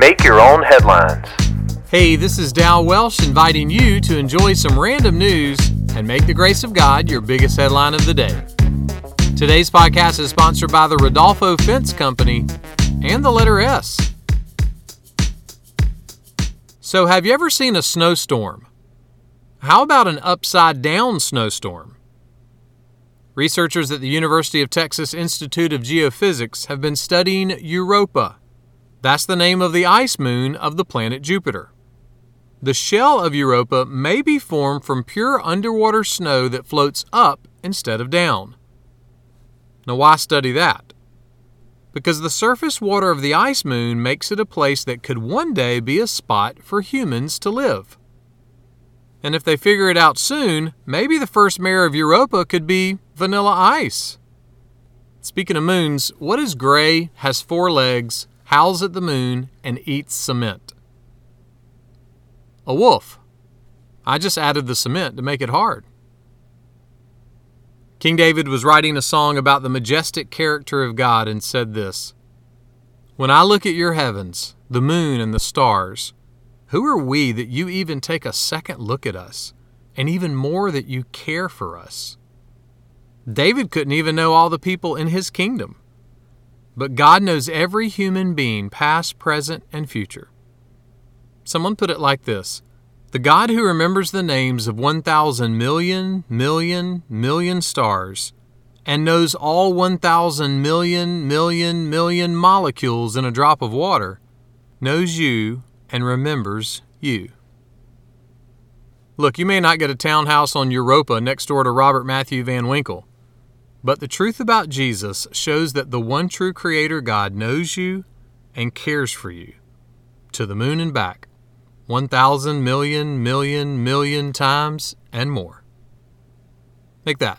Make your own headlines. Hey, this is Dal Welsh inviting you to enjoy some random news and make the grace of God your biggest headline of the day. Today's podcast is sponsored by the Rodolfo Fence Company and the letter S. So, have you ever seen a snowstorm? How about an upside down snowstorm? Researchers at the University of Texas Institute of Geophysics have been studying Europa. That's the name of the ice moon of the planet Jupiter. The shell of Europa may be formed from pure underwater snow that floats up instead of down. Now, why study that? Because the surface water of the ice moon makes it a place that could one day be a spot for humans to live. And if they figure it out soon, maybe the first mayor of Europa could be vanilla ice. Speaking of moons, what is gray, has four legs, howls at the moon, and eats cement? A wolf. I just added the cement to make it hard. King David was writing a song about the majestic character of God and said this When I look at your heavens, the moon and the stars, who are we that you even take a second look at us, and even more that you care for us? David couldn't even know all the people in his kingdom. But God knows every human being, past, present, and future. Someone put it like this The God who remembers the names of 1,000 million, million, million stars and knows all 1,000 million, million, million molecules in a drop of water knows you and remembers you. Look, you may not get a townhouse on Europa next door to Robert Matthew Van Winkle, but the truth about Jesus shows that the one true Creator God knows you and cares for you to the moon and back, 1,000 million, million, million times and more. Make that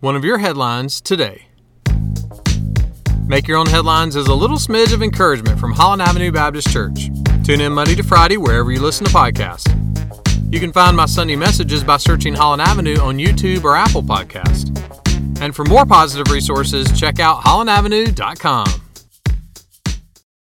one of your headlines today. Make Your Own Headlines is a little smidge of encouragement from Holland Avenue Baptist Church. Tune in Monday to Friday wherever you listen to podcasts. You can find my Sunday messages by searching Holland Avenue on YouTube or Apple Podcast. And for more positive resources, check out hollandavenue.com.